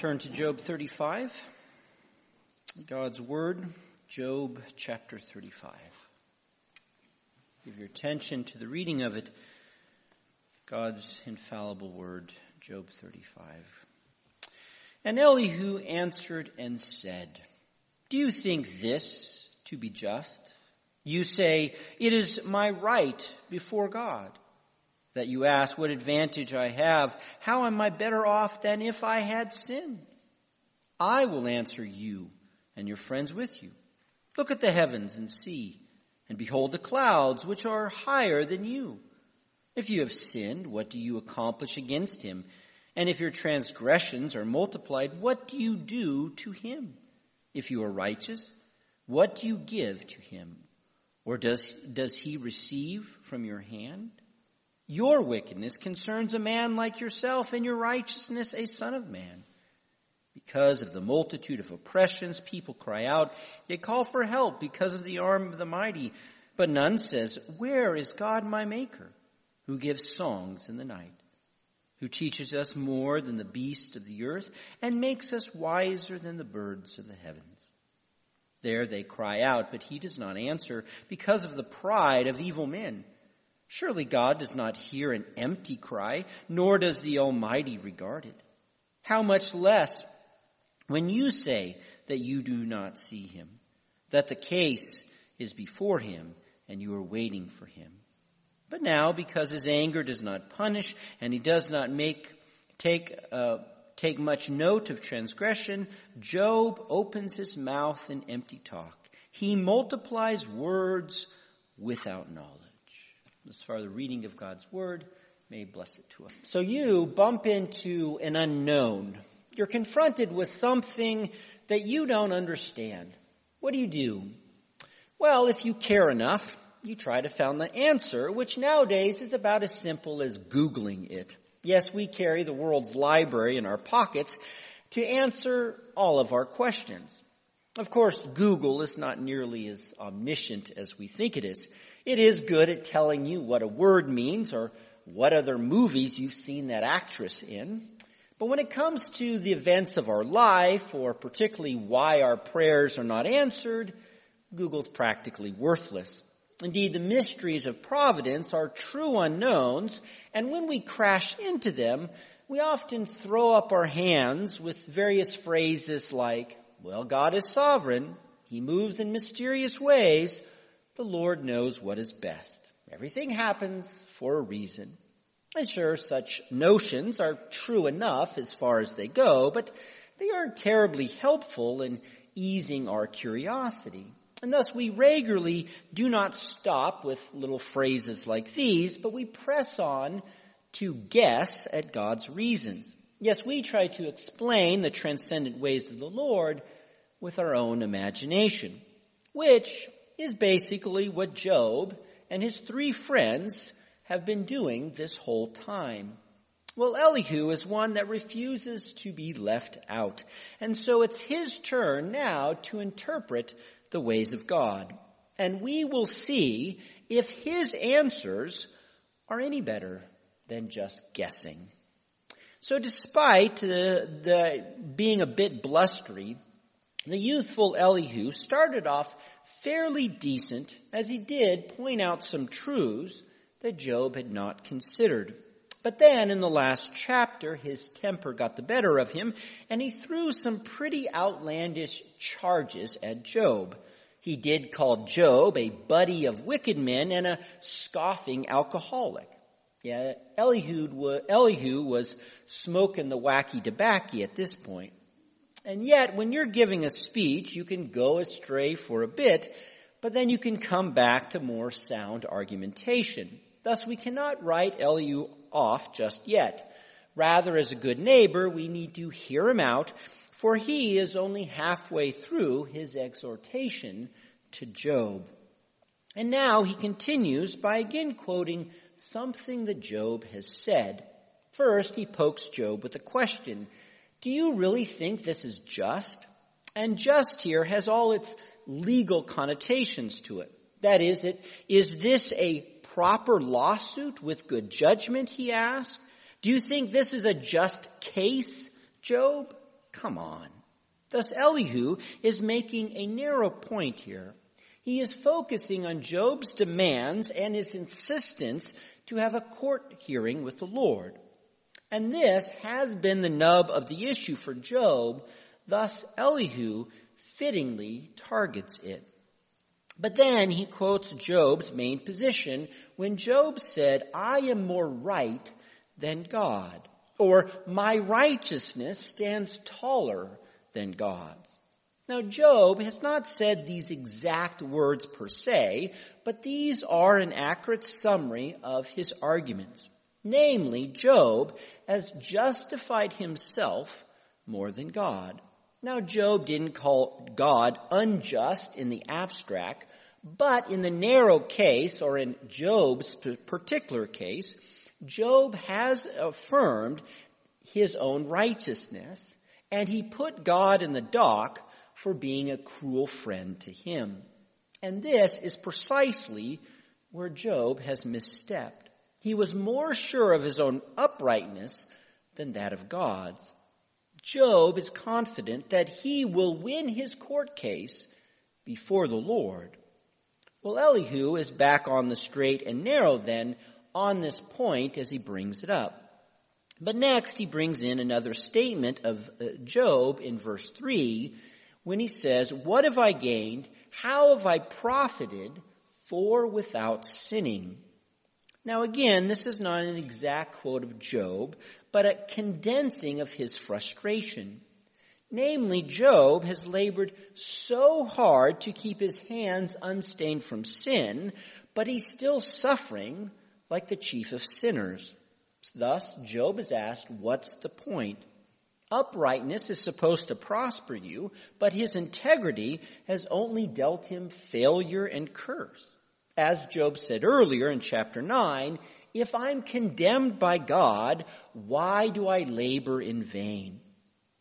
turn to Job 35. God's Word, Job chapter 35. Give your attention to the reading of it, God's infallible Word, Job 35. And Elihu answered and said, Do you think this to be just? You say, It is my right before God that you ask what advantage I have. How am I better off than if I had sinned? I will answer you and your friends with you. Look at the heavens and see, and behold the clouds which are higher than you. If you have sinned, what do you accomplish against him? And if your transgressions are multiplied, what do you do to him? If you are righteous, what do you give to him? Or does, does he receive from your hand? Your wickedness concerns a man like yourself, and your righteousness a son of man. Because of the multitude of oppressions, people cry out. They call for help because of the arm of the mighty. But none says, Where is God my maker, who gives songs in the night, who teaches us more than the beasts of the earth, and makes us wiser than the birds of the heavens? There they cry out, but he does not answer because of the pride of evil men. Surely God does not hear an empty cry, nor does the Almighty regard it. How much less when you say that you do not see him, that the case is before him and you are waiting for him. But now, because his anger does not punish and he does not make, take, uh, take much note of transgression, Job opens his mouth in empty talk. He multiplies words without knowledge. As far as the reading of God's word, may bless it to us. So you bump into an unknown. You're confronted with something that you don't understand. What do you do? Well, if you care enough, you try to find the answer, which nowadays is about as simple as Googling it. Yes, we carry the world's library in our pockets to answer all of our questions. Of course, Google is not nearly as omniscient as we think it is. It is good at telling you what a word means or what other movies you've seen that actress in. But when it comes to the events of our life, or particularly why our prayers are not answered, Google's practically worthless. Indeed, the mysteries of providence are true unknowns, and when we crash into them, we often throw up our hands with various phrases like, well, God is sovereign, He moves in mysterious ways, the Lord knows what is best. Everything happens for a reason. And sure, such notions are true enough as far as they go, but they aren't terribly helpful in easing our curiosity. And thus we regularly do not stop with little phrases like these, but we press on to guess at God's reasons. Yes, we try to explain the transcendent ways of the Lord with our own imagination, which is basically what Job and his three friends have been doing this whole time. Well, Elihu is one that refuses to be left out. And so it's his turn now to interpret the ways of God. And we will see if his answers are any better than just guessing. So despite uh, the being a bit blustery, the youthful Elihu started off fairly decent as he did point out some truths that Job had not considered. But then in the last chapter, his temper got the better of him and he threw some pretty outlandish charges at Job. He did call Job a buddy of wicked men and a scoffing alcoholic. Yeah, Elihu, was smoking the wacky tobacco at this point. And yet, when you're giving a speech, you can go astray for a bit, but then you can come back to more sound argumentation. Thus, we cannot write Elihu off just yet. Rather, as a good neighbor, we need to hear him out, for he is only halfway through his exhortation to Job. And now he continues by again quoting something that Job has said. First, he pokes Job with a question. Do you really think this is just? And just here has all its legal connotations to it. That is, it, is this a proper lawsuit with good judgment, he asked? Do you think this is a just case, Job? Come on. Thus Elihu is making a narrow point here. He is focusing on Job's demands and his insistence to have a court hearing with the Lord. And this has been the nub of the issue for Job, thus Elihu fittingly targets it. But then he quotes Job's main position when Job said, I am more right than God, or my righteousness stands taller than God's. Now Job has not said these exact words per se, but these are an accurate summary of his arguments. Namely, Job has justified himself more than God. Now Job didn't call God unjust in the abstract, but in the narrow case, or in Job's particular case, Job has affirmed his own righteousness, and he put God in the dock for being a cruel friend to him. And this is precisely where Job has misstepped. He was more sure of his own uprightness than that of God's. Job is confident that he will win his court case before the Lord. Well, Elihu is back on the straight and narrow then on this point as he brings it up. But next he brings in another statement of uh, Job in verse 3 when he says, What have I gained? How have I profited for without sinning? Now again, this is not an exact quote of Job, but a condensing of his frustration. Namely, Job has labored so hard to keep his hands unstained from sin, but he's still suffering like the chief of sinners. Thus, Job is asked, what's the point? Uprightness is supposed to prosper you, but his integrity has only dealt him failure and curse. As Job said earlier in chapter 9, if I'm condemned by God, why do I labor in vain?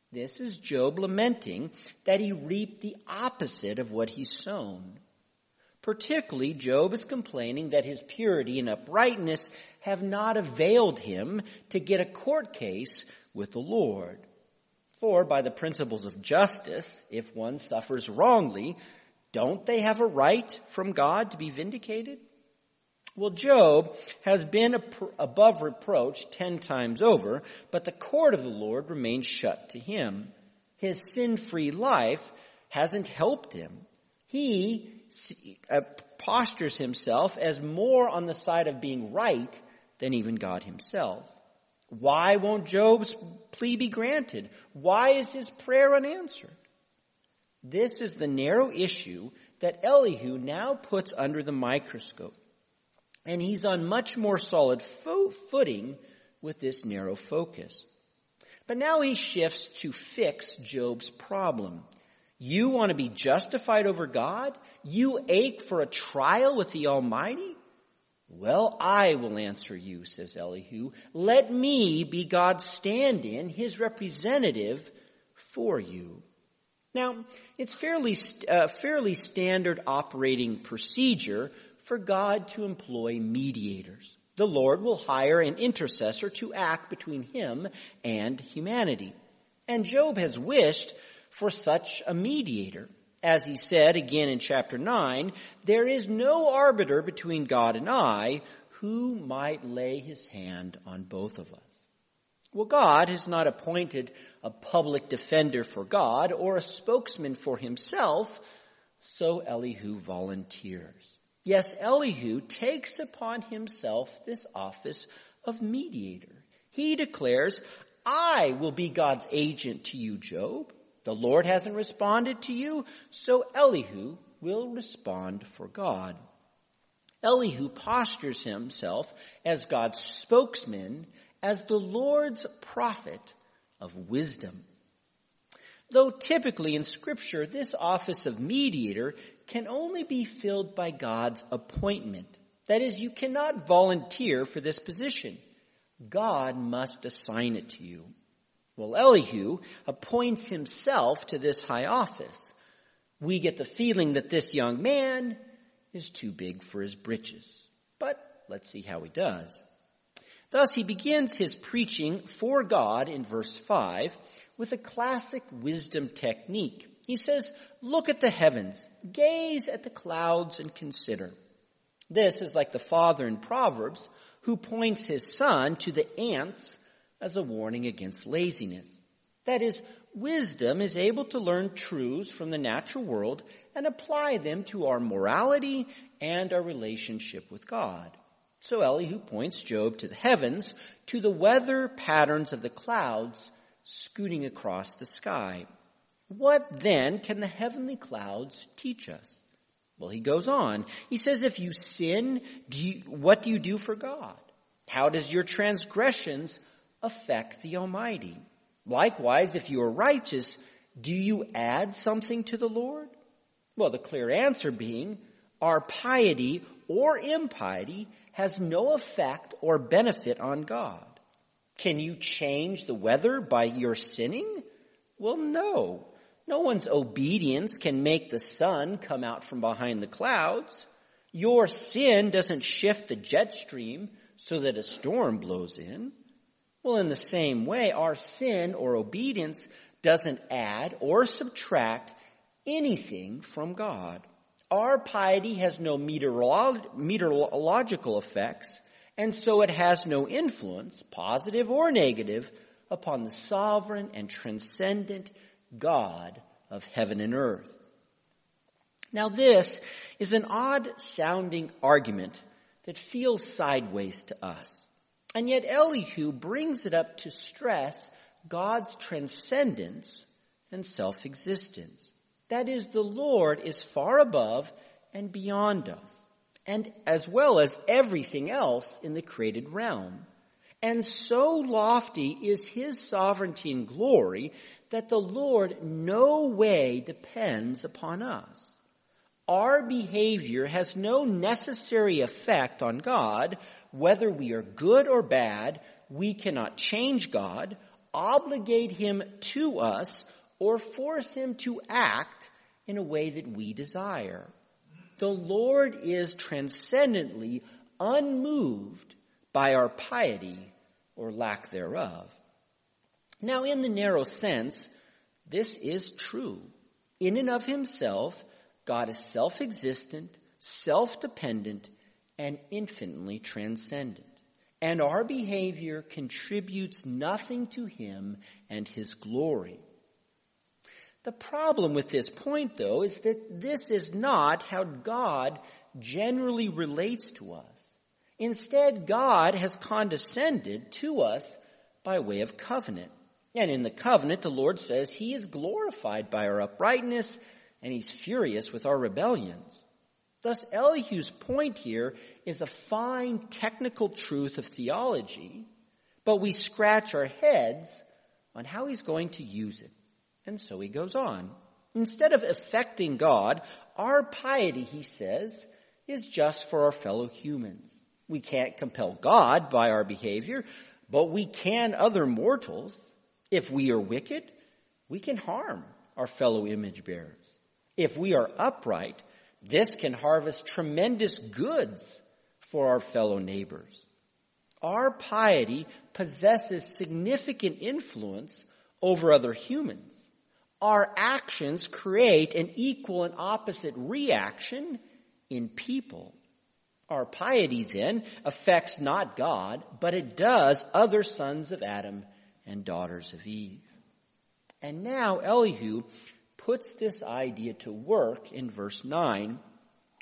This is Job lamenting that he reaped the opposite of what he sown. Particularly, Job is complaining that his purity and uprightness have not availed him to get a court case with the Lord. For by the principles of justice, if one suffers wrongly, don't they have a right from God to be vindicated? Well, Job has been above reproach ten times over, but the court of the Lord remains shut to him. His sin-free life hasn't helped him. He uh, postures himself as more on the side of being right than even God himself. Why won't Job's plea be granted? Why is his prayer unanswered? This is the narrow issue that Elihu now puts under the microscope. And he's on much more solid fo- footing with this narrow focus. But now he shifts to fix Job's problem. You want to be justified over God? You ache for a trial with the Almighty? Well, I will answer you, says Elihu. Let me be God's stand-in, his representative for you. Now, it's fairly, uh, fairly standard operating procedure for God to employ mediators. The Lord will hire an intercessor to act between him and humanity. And Job has wished for such a mediator. As he said again in chapter 9, there is no arbiter between God and I who might lay his hand on both of us. Well, God has not appointed a public defender for God or a spokesman for himself, so Elihu volunteers. Yes, Elihu takes upon himself this office of mediator. He declares, I will be God's agent to you, Job. The Lord hasn't responded to you, so Elihu will respond for God. Elihu postures himself as God's spokesman, as the Lord's prophet of wisdom. Though typically in scripture, this office of mediator can only be filled by God's appointment. That is, you cannot volunteer for this position. God must assign it to you. Well, Elihu appoints himself to this high office. We get the feeling that this young man is too big for his britches. But let's see how he does. Thus he begins his preaching for God in verse 5 with a classic wisdom technique. He says, look at the heavens, gaze at the clouds and consider. This is like the father in Proverbs who points his son to the ants as a warning against laziness. That is, wisdom is able to learn truths from the natural world and apply them to our morality and our relationship with God. So Elihu points Job to the heavens, to the weather patterns of the clouds scooting across the sky. What then can the heavenly clouds teach us? Well, he goes on. He says, if you sin, do you, what do you do for God? How does your transgressions affect the Almighty? Likewise, if you are righteous, do you add something to the Lord? Well, the clear answer being, our piety or impiety has no effect or benefit on God. Can you change the weather by your sinning? Well, no. No one's obedience can make the sun come out from behind the clouds. Your sin doesn't shift the jet stream so that a storm blows in. Well, in the same way, our sin or obedience doesn't add or subtract anything from God. Our piety has no meteorological effects, and so it has no influence, positive or negative, upon the sovereign and transcendent God of heaven and earth. Now this is an odd sounding argument that feels sideways to us. And yet Elihu brings it up to stress God's transcendence and self-existence. That is, the Lord is far above and beyond us, and as well as everything else in the created realm. And so lofty is his sovereignty and glory that the Lord no way depends upon us. Our behavior has no necessary effect on God, whether we are good or bad. We cannot change God, obligate him to us, or force him to act in a way that we desire. The Lord is transcendently unmoved by our piety or lack thereof. Now in the narrow sense, this is true. In and of himself, God is self-existent, self-dependent, and infinitely transcendent. And our behavior contributes nothing to him and his glory. The problem with this point, though, is that this is not how God generally relates to us. Instead, God has condescended to us by way of covenant. And in the covenant, the Lord says he is glorified by our uprightness and he's furious with our rebellions. Thus, Elihu's point here is a fine technical truth of theology, but we scratch our heads on how he's going to use it. And so he goes on. Instead of affecting God, our piety, he says, is just for our fellow humans. We can't compel God by our behavior, but we can other mortals. If we are wicked, we can harm our fellow image bearers. If we are upright, this can harvest tremendous goods for our fellow neighbors. Our piety possesses significant influence over other humans. Our actions create an equal and opposite reaction in people. Our piety then affects not God, but it does other sons of Adam and daughters of Eve. And now Elihu puts this idea to work in verse 9,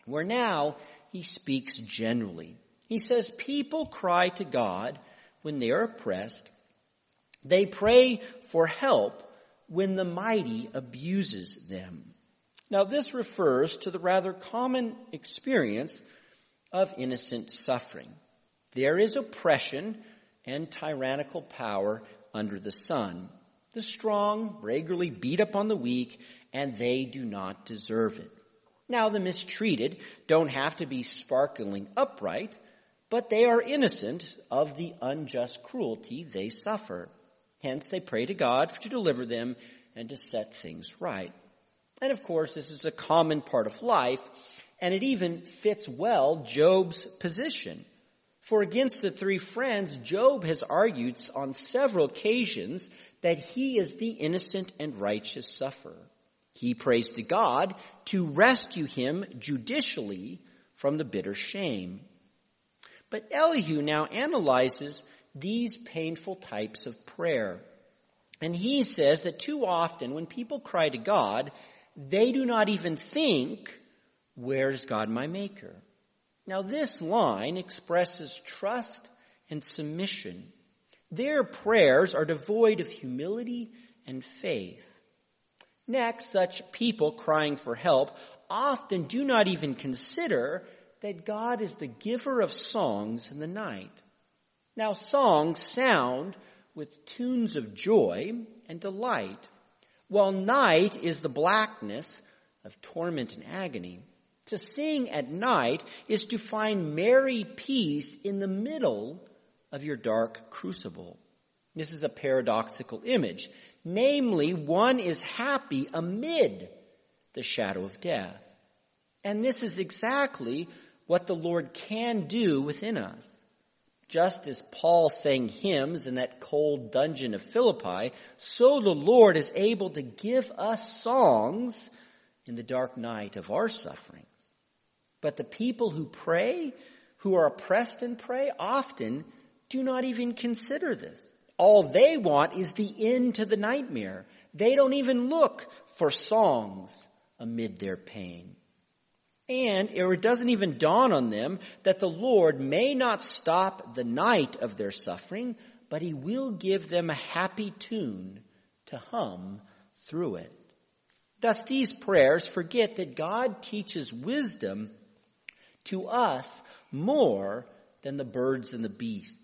where now he speaks generally. He says, people cry to God when they are oppressed. They pray for help when the mighty abuses them. Now this refers to the rather common experience of innocent suffering. There is oppression and tyrannical power under the sun. The strong regularly beat up on the weak and they do not deserve it. Now the mistreated don't have to be sparkling upright, but they are innocent of the unjust cruelty they suffer. Hence they pray to God to deliver them and to set things right. And of course, this is a common part of life, and it even fits well Job's position. For against the three friends, Job has argued on several occasions that he is the innocent and righteous sufferer. He prays to God to rescue him judicially from the bitter shame. But Elihu now analyzes these painful types of prayer. And he says that too often when people cry to God, they do not even think, where's God my maker? Now this line expresses trust and submission. Their prayers are devoid of humility and faith. Next, such people crying for help often do not even consider that God is the giver of songs in the night. Now songs sound with tunes of joy and delight, while night is the blackness of torment and agony. To sing at night is to find merry peace in the middle of your dark crucible. This is a paradoxical image. Namely, one is happy amid the shadow of death. And this is exactly what the Lord can do within us. Just as Paul sang hymns in that cold dungeon of Philippi, so the Lord is able to give us songs in the dark night of our sufferings. But the people who pray, who are oppressed and pray, often do not even consider this. All they want is the end to the nightmare. They don't even look for songs amid their pain. And it doesn't even dawn on them that the Lord may not stop the night of their suffering, but He will give them a happy tune to hum through it. Thus these prayers forget that God teaches wisdom to us more than the birds and the beasts.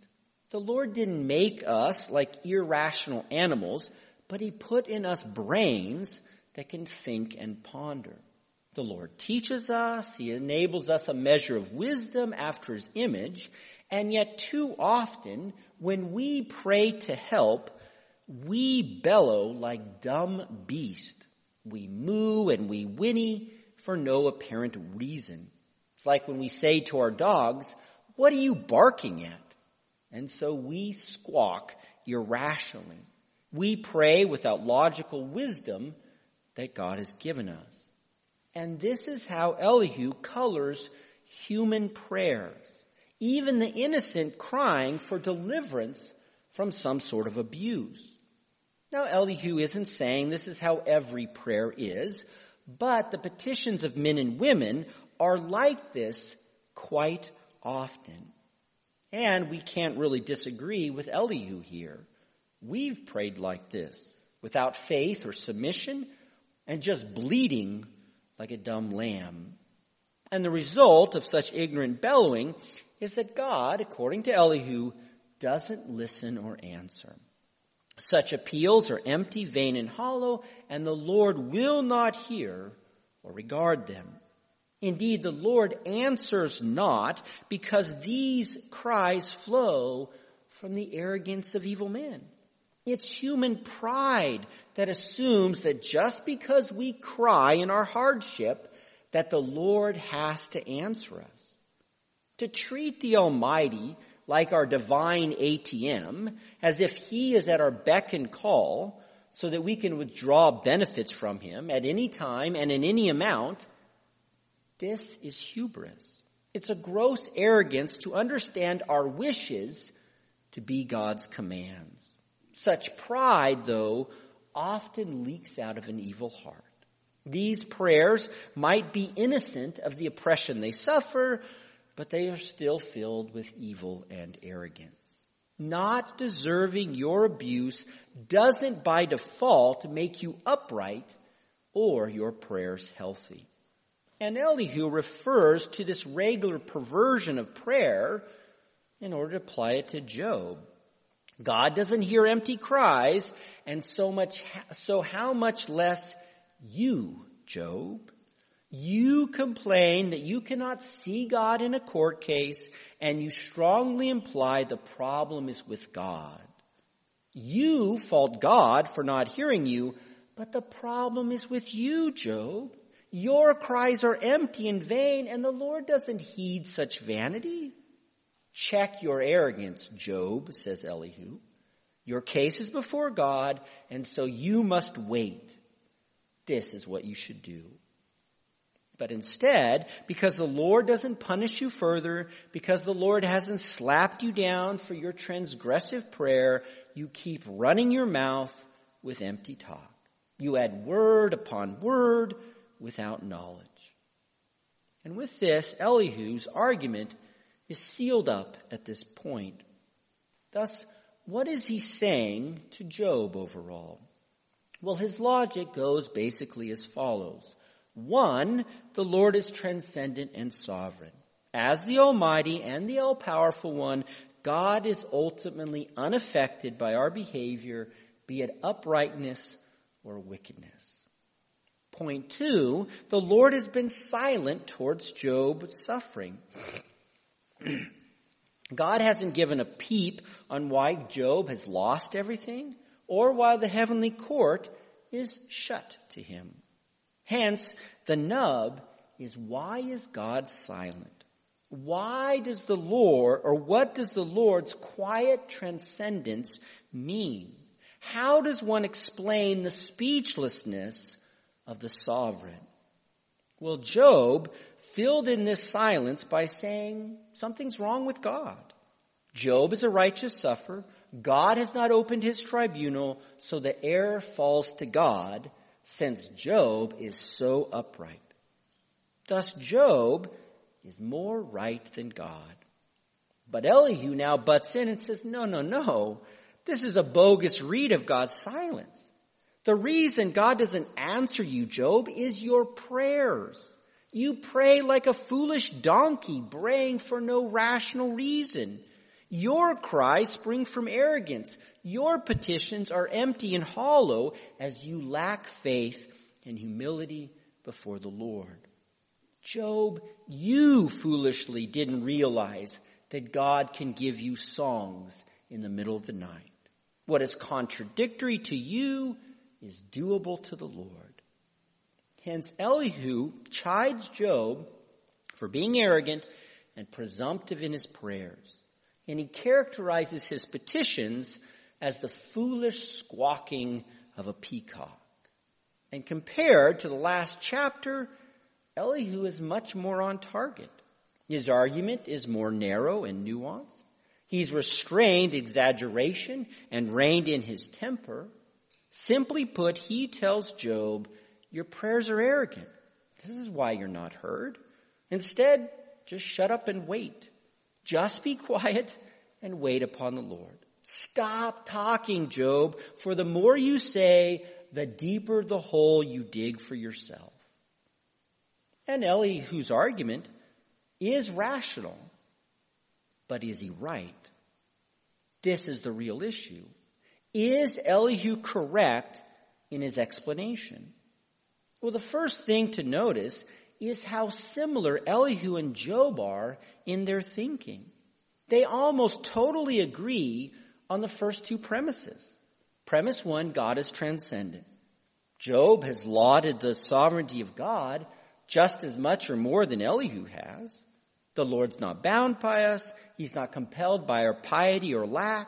The Lord didn't make us like irrational animals, but He put in us brains that can think and ponder. The Lord teaches us, He enables us a measure of wisdom after His image, and yet too often, when we pray to help, we bellow like dumb beasts. We moo and we whinny for no apparent reason. It's like when we say to our dogs, what are you barking at? And so we squawk irrationally. We pray without logical wisdom that God has given us. And this is how Elihu colors human prayers. Even the innocent crying for deliverance from some sort of abuse. Now Elihu isn't saying this is how every prayer is, but the petitions of men and women are like this quite often. And we can't really disagree with Elihu here. We've prayed like this, without faith or submission, and just bleeding like a dumb lamb. And the result of such ignorant bellowing is that God, according to Elihu, doesn't listen or answer. Such appeals are empty, vain, and hollow, and the Lord will not hear or regard them. Indeed, the Lord answers not because these cries flow from the arrogance of evil men. It's human pride that assumes that just because we cry in our hardship, that the Lord has to answer us. To treat the Almighty like our divine ATM, as if He is at our beck and call, so that we can withdraw benefits from Him at any time and in any amount, this is hubris. It's a gross arrogance to understand our wishes to be God's commands. Such pride, though, often leaks out of an evil heart. These prayers might be innocent of the oppression they suffer, but they are still filled with evil and arrogance. Not deserving your abuse doesn't by default make you upright or your prayers healthy. And Elihu refers to this regular perversion of prayer in order to apply it to Job. God doesn't hear empty cries, and so much, so how much less you, Job? You complain that you cannot see God in a court case, and you strongly imply the problem is with God. You fault God for not hearing you, but the problem is with you, Job. Your cries are empty and vain, and the Lord doesn't heed such vanity. Check your arrogance, Job, says Elihu. Your case is before God, and so you must wait. This is what you should do. But instead, because the Lord doesn't punish you further, because the Lord hasn't slapped you down for your transgressive prayer, you keep running your mouth with empty talk. You add word upon word without knowledge. And with this, Elihu's argument is sealed up at this point. Thus, what is he saying to Job overall? Well, his logic goes basically as follows. One, the Lord is transcendent and sovereign. As the Almighty and the All-Powerful One, God is ultimately unaffected by our behavior, be it uprightness or wickedness. Point two, the Lord has been silent towards Job's suffering. God hasn't given a peep on why Job has lost everything or why the heavenly court is shut to him. Hence, the nub is why is God silent? Why does the Lord, or what does the Lord's quiet transcendence mean? How does one explain the speechlessness of the sovereign? Well, Job filled in this silence by saying something's wrong with God. Job is a righteous sufferer. God has not opened his tribunal, so the error falls to God since Job is so upright. Thus Job is more right than God. But Elihu now butts in and says, no, no, no. This is a bogus read of God's silence. The reason God doesn't answer you, Job, is your prayers. You pray like a foolish donkey, braying for no rational reason. Your cries spring from arrogance. Your petitions are empty and hollow as you lack faith and humility before the Lord. Job, you foolishly didn't realize that God can give you songs in the middle of the night. What is contradictory to you is doable to the Lord. Hence, Elihu chides Job for being arrogant and presumptive in his prayers. And he characterizes his petitions as the foolish squawking of a peacock. And compared to the last chapter, Elihu is much more on target. His argument is more narrow and nuanced. He's restrained exaggeration and reined in his temper. Simply put, he tells Job, your prayers are arrogant. This is why you're not heard. Instead, just shut up and wait. Just be quiet and wait upon the Lord. Stop talking, Job, for the more you say, the deeper the hole you dig for yourself. And Elihu's argument is rational, but is he right? This is the real issue. Is Elihu correct in his explanation? Well, the first thing to notice is how similar Elihu and Job are in their thinking. They almost totally agree on the first two premises. Premise one, God is transcendent. Job has lauded the sovereignty of God just as much or more than Elihu has. The Lord's not bound by us. He's not compelled by our piety or lack.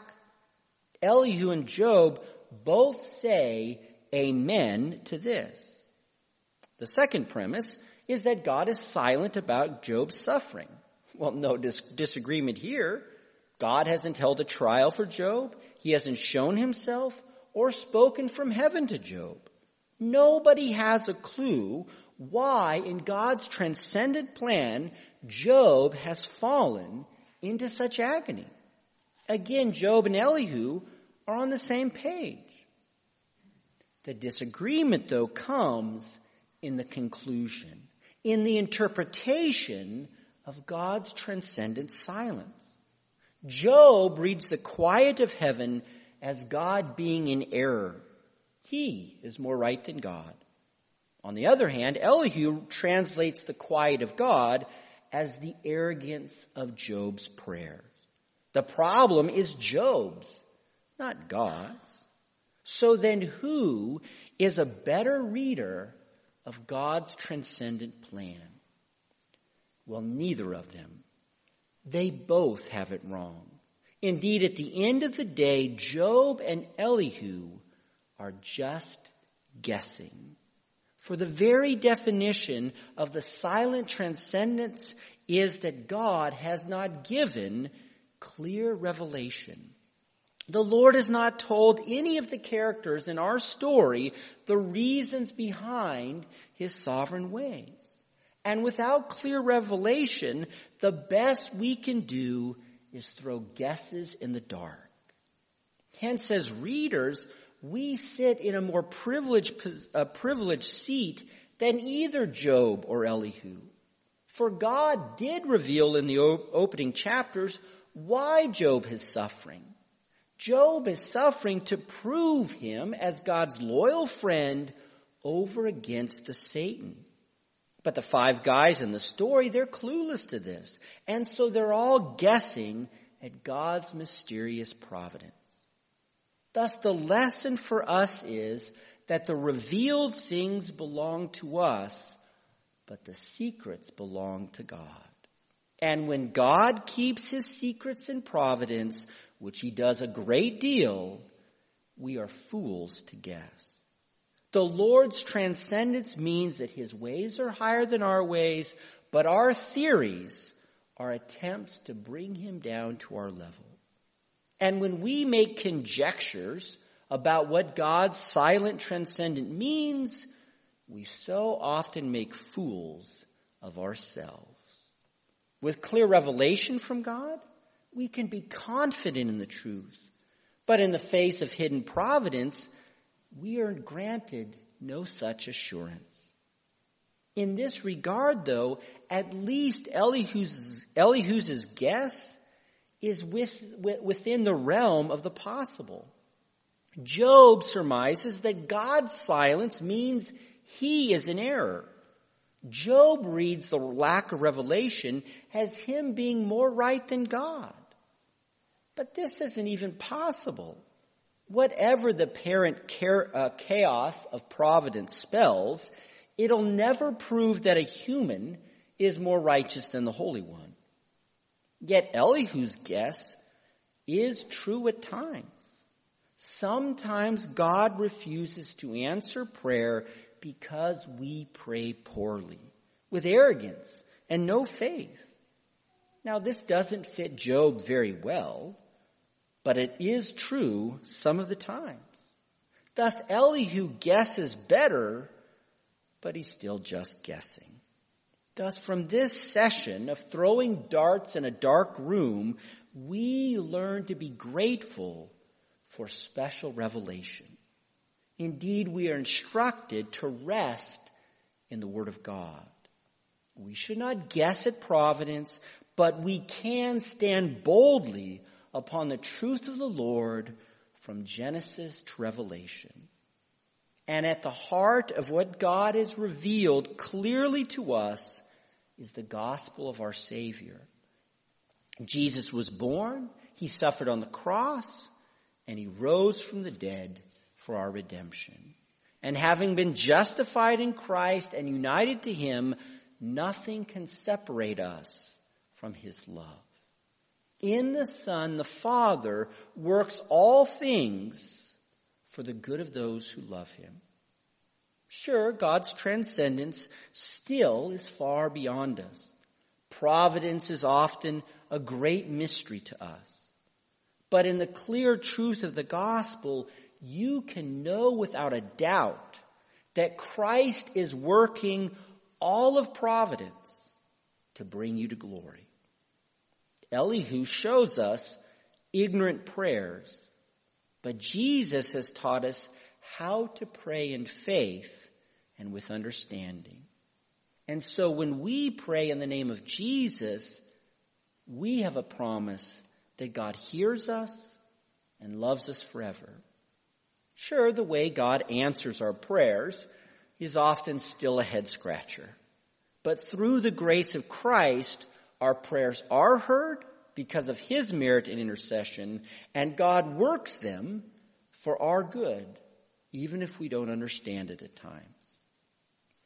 Elihu and Job both say amen to this. The second premise is that God is silent about Job's suffering. Well, no dis- disagreement here. God hasn't held a trial for Job. He hasn't shown himself or spoken from heaven to Job. Nobody has a clue why in God's transcendent plan Job has fallen into such agony. Again, Job and Elihu are on the same page. The disagreement, though, comes in the conclusion, in the interpretation of God's transcendent silence. Job reads the quiet of heaven as God being in error. He is more right than God. On the other hand, Elihu translates the quiet of God as the arrogance of Job's prayers. The problem is Job's not God's. So then who is a better reader of God's transcendent plan? Well, neither of them. They both have it wrong. Indeed, at the end of the day, Job and Elihu are just guessing. For the very definition of the silent transcendence is that God has not given clear revelation. The Lord has not told any of the characters in our story the reasons behind his sovereign ways. And without clear revelation, the best we can do is throw guesses in the dark. Hence, as readers, we sit in a more privileged, a privileged seat than either Job or Elihu. For God did reveal in the opening chapters why Job is suffering. Job is suffering to prove him as God's loyal friend over against the Satan. But the five guys in the story, they're clueless to this. And so they're all guessing at God's mysterious providence. Thus the lesson for us is that the revealed things belong to us, but the secrets belong to God. And when God keeps his secrets in providence, which he does a great deal, we are fools to guess. The Lord's transcendence means that his ways are higher than our ways, but our theories are attempts to bring him down to our level. And when we make conjectures about what God's silent transcendent means, we so often make fools of ourselves. With clear revelation from God, we can be confident in the truth. But in the face of hidden providence, we are granted no such assurance. In this regard, though, at least Elihu's, Elihu's guess is with, within the realm of the possible. Job surmises that God's silence means he is in error. Job reads the lack of revelation as him being more right than God. But this isn't even possible. Whatever the parent uh, chaos of providence spells, it'll never prove that a human is more righteous than the Holy One. Yet Elihu's guess is true at times. Sometimes God refuses to answer prayer because we pray poorly, with arrogance and no faith. Now this doesn't fit Job very well, but it is true some of the times. Thus Elihu guesses better, but he's still just guessing. Thus, from this session of throwing darts in a dark room, we learn to be grateful for special revelation. Indeed, we are instructed to rest in the Word of God. We should not guess at providence, but we can stand boldly upon the truth of the Lord from Genesis to Revelation. And at the heart of what God has revealed clearly to us is the gospel of our Savior. Jesus was born, He suffered on the cross, and He rose from the dead for our redemption. And having been justified in Christ and united to Him, nothing can separate us from His love. In the Son, the Father works all things for the good of those who love Him Sure, God's transcendence still is far beyond us. Providence is often a great mystery to us. But in the clear truth of the gospel, you can know without a doubt that Christ is working all of providence to bring you to glory. Elihu shows us ignorant prayers, but Jesus has taught us how to pray in faith and with understanding. And so when we pray in the name of Jesus, we have a promise that God hears us and loves us forever. Sure, the way God answers our prayers is often still a head scratcher. But through the grace of Christ, our prayers are heard because of His merit and intercession, and God works them for our good even if we don't understand it at times.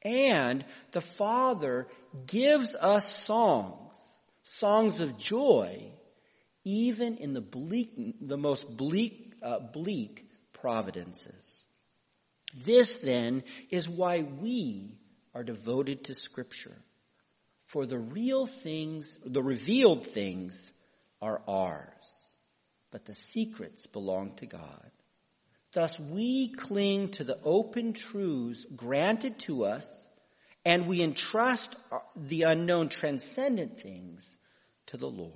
And the Father gives us songs, songs of joy, even in the bleak, the most bleak, uh, bleak providences. This then is why we are devoted to scripture. For the real things, the revealed things are ours, but the secrets belong to God. Thus we cling to the open truths granted to us and we entrust the unknown transcendent things to the Lord.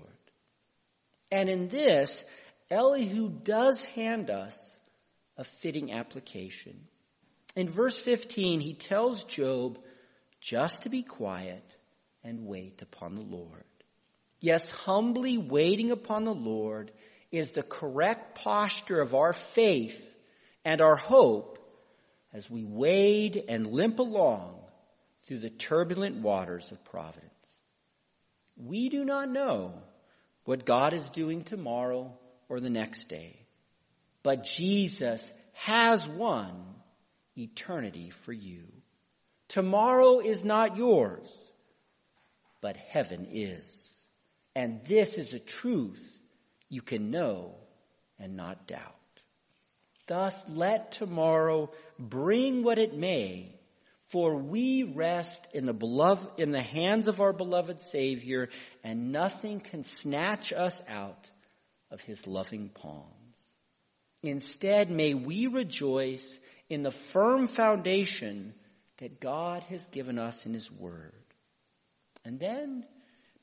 And in this, Elihu does hand us a fitting application. In verse 15, he tells Job just to be quiet and wait upon the Lord. Yes, humbly waiting upon the Lord is the correct posture of our faith and our hope as we wade and limp along through the turbulent waters of providence. We do not know what God is doing tomorrow or the next day, but Jesus has won eternity for you. Tomorrow is not yours, but heaven is. And this is a truth you can know and not doubt. Thus let tomorrow bring what it may for we rest in the beloved, in the hands of our beloved Savior, and nothing can snatch us out of his loving palms. Instead, may we rejoice in the firm foundation that God has given us in his word. And then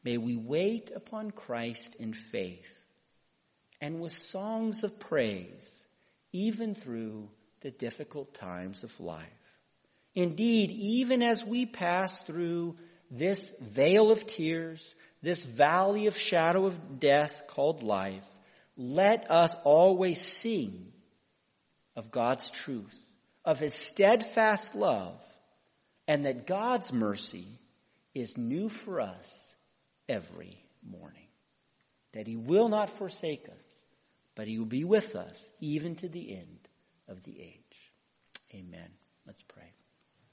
may we wait upon Christ in faith and with songs of praise, even through the difficult times of life. Indeed, even as we pass through this vale of tears, this valley of shadow of death called life, let us always sing of God's truth, of His steadfast love, and that God's mercy is new for us every morning. That He will not forsake us, but He will be with us even to the end of the age. Amen. Let's pray.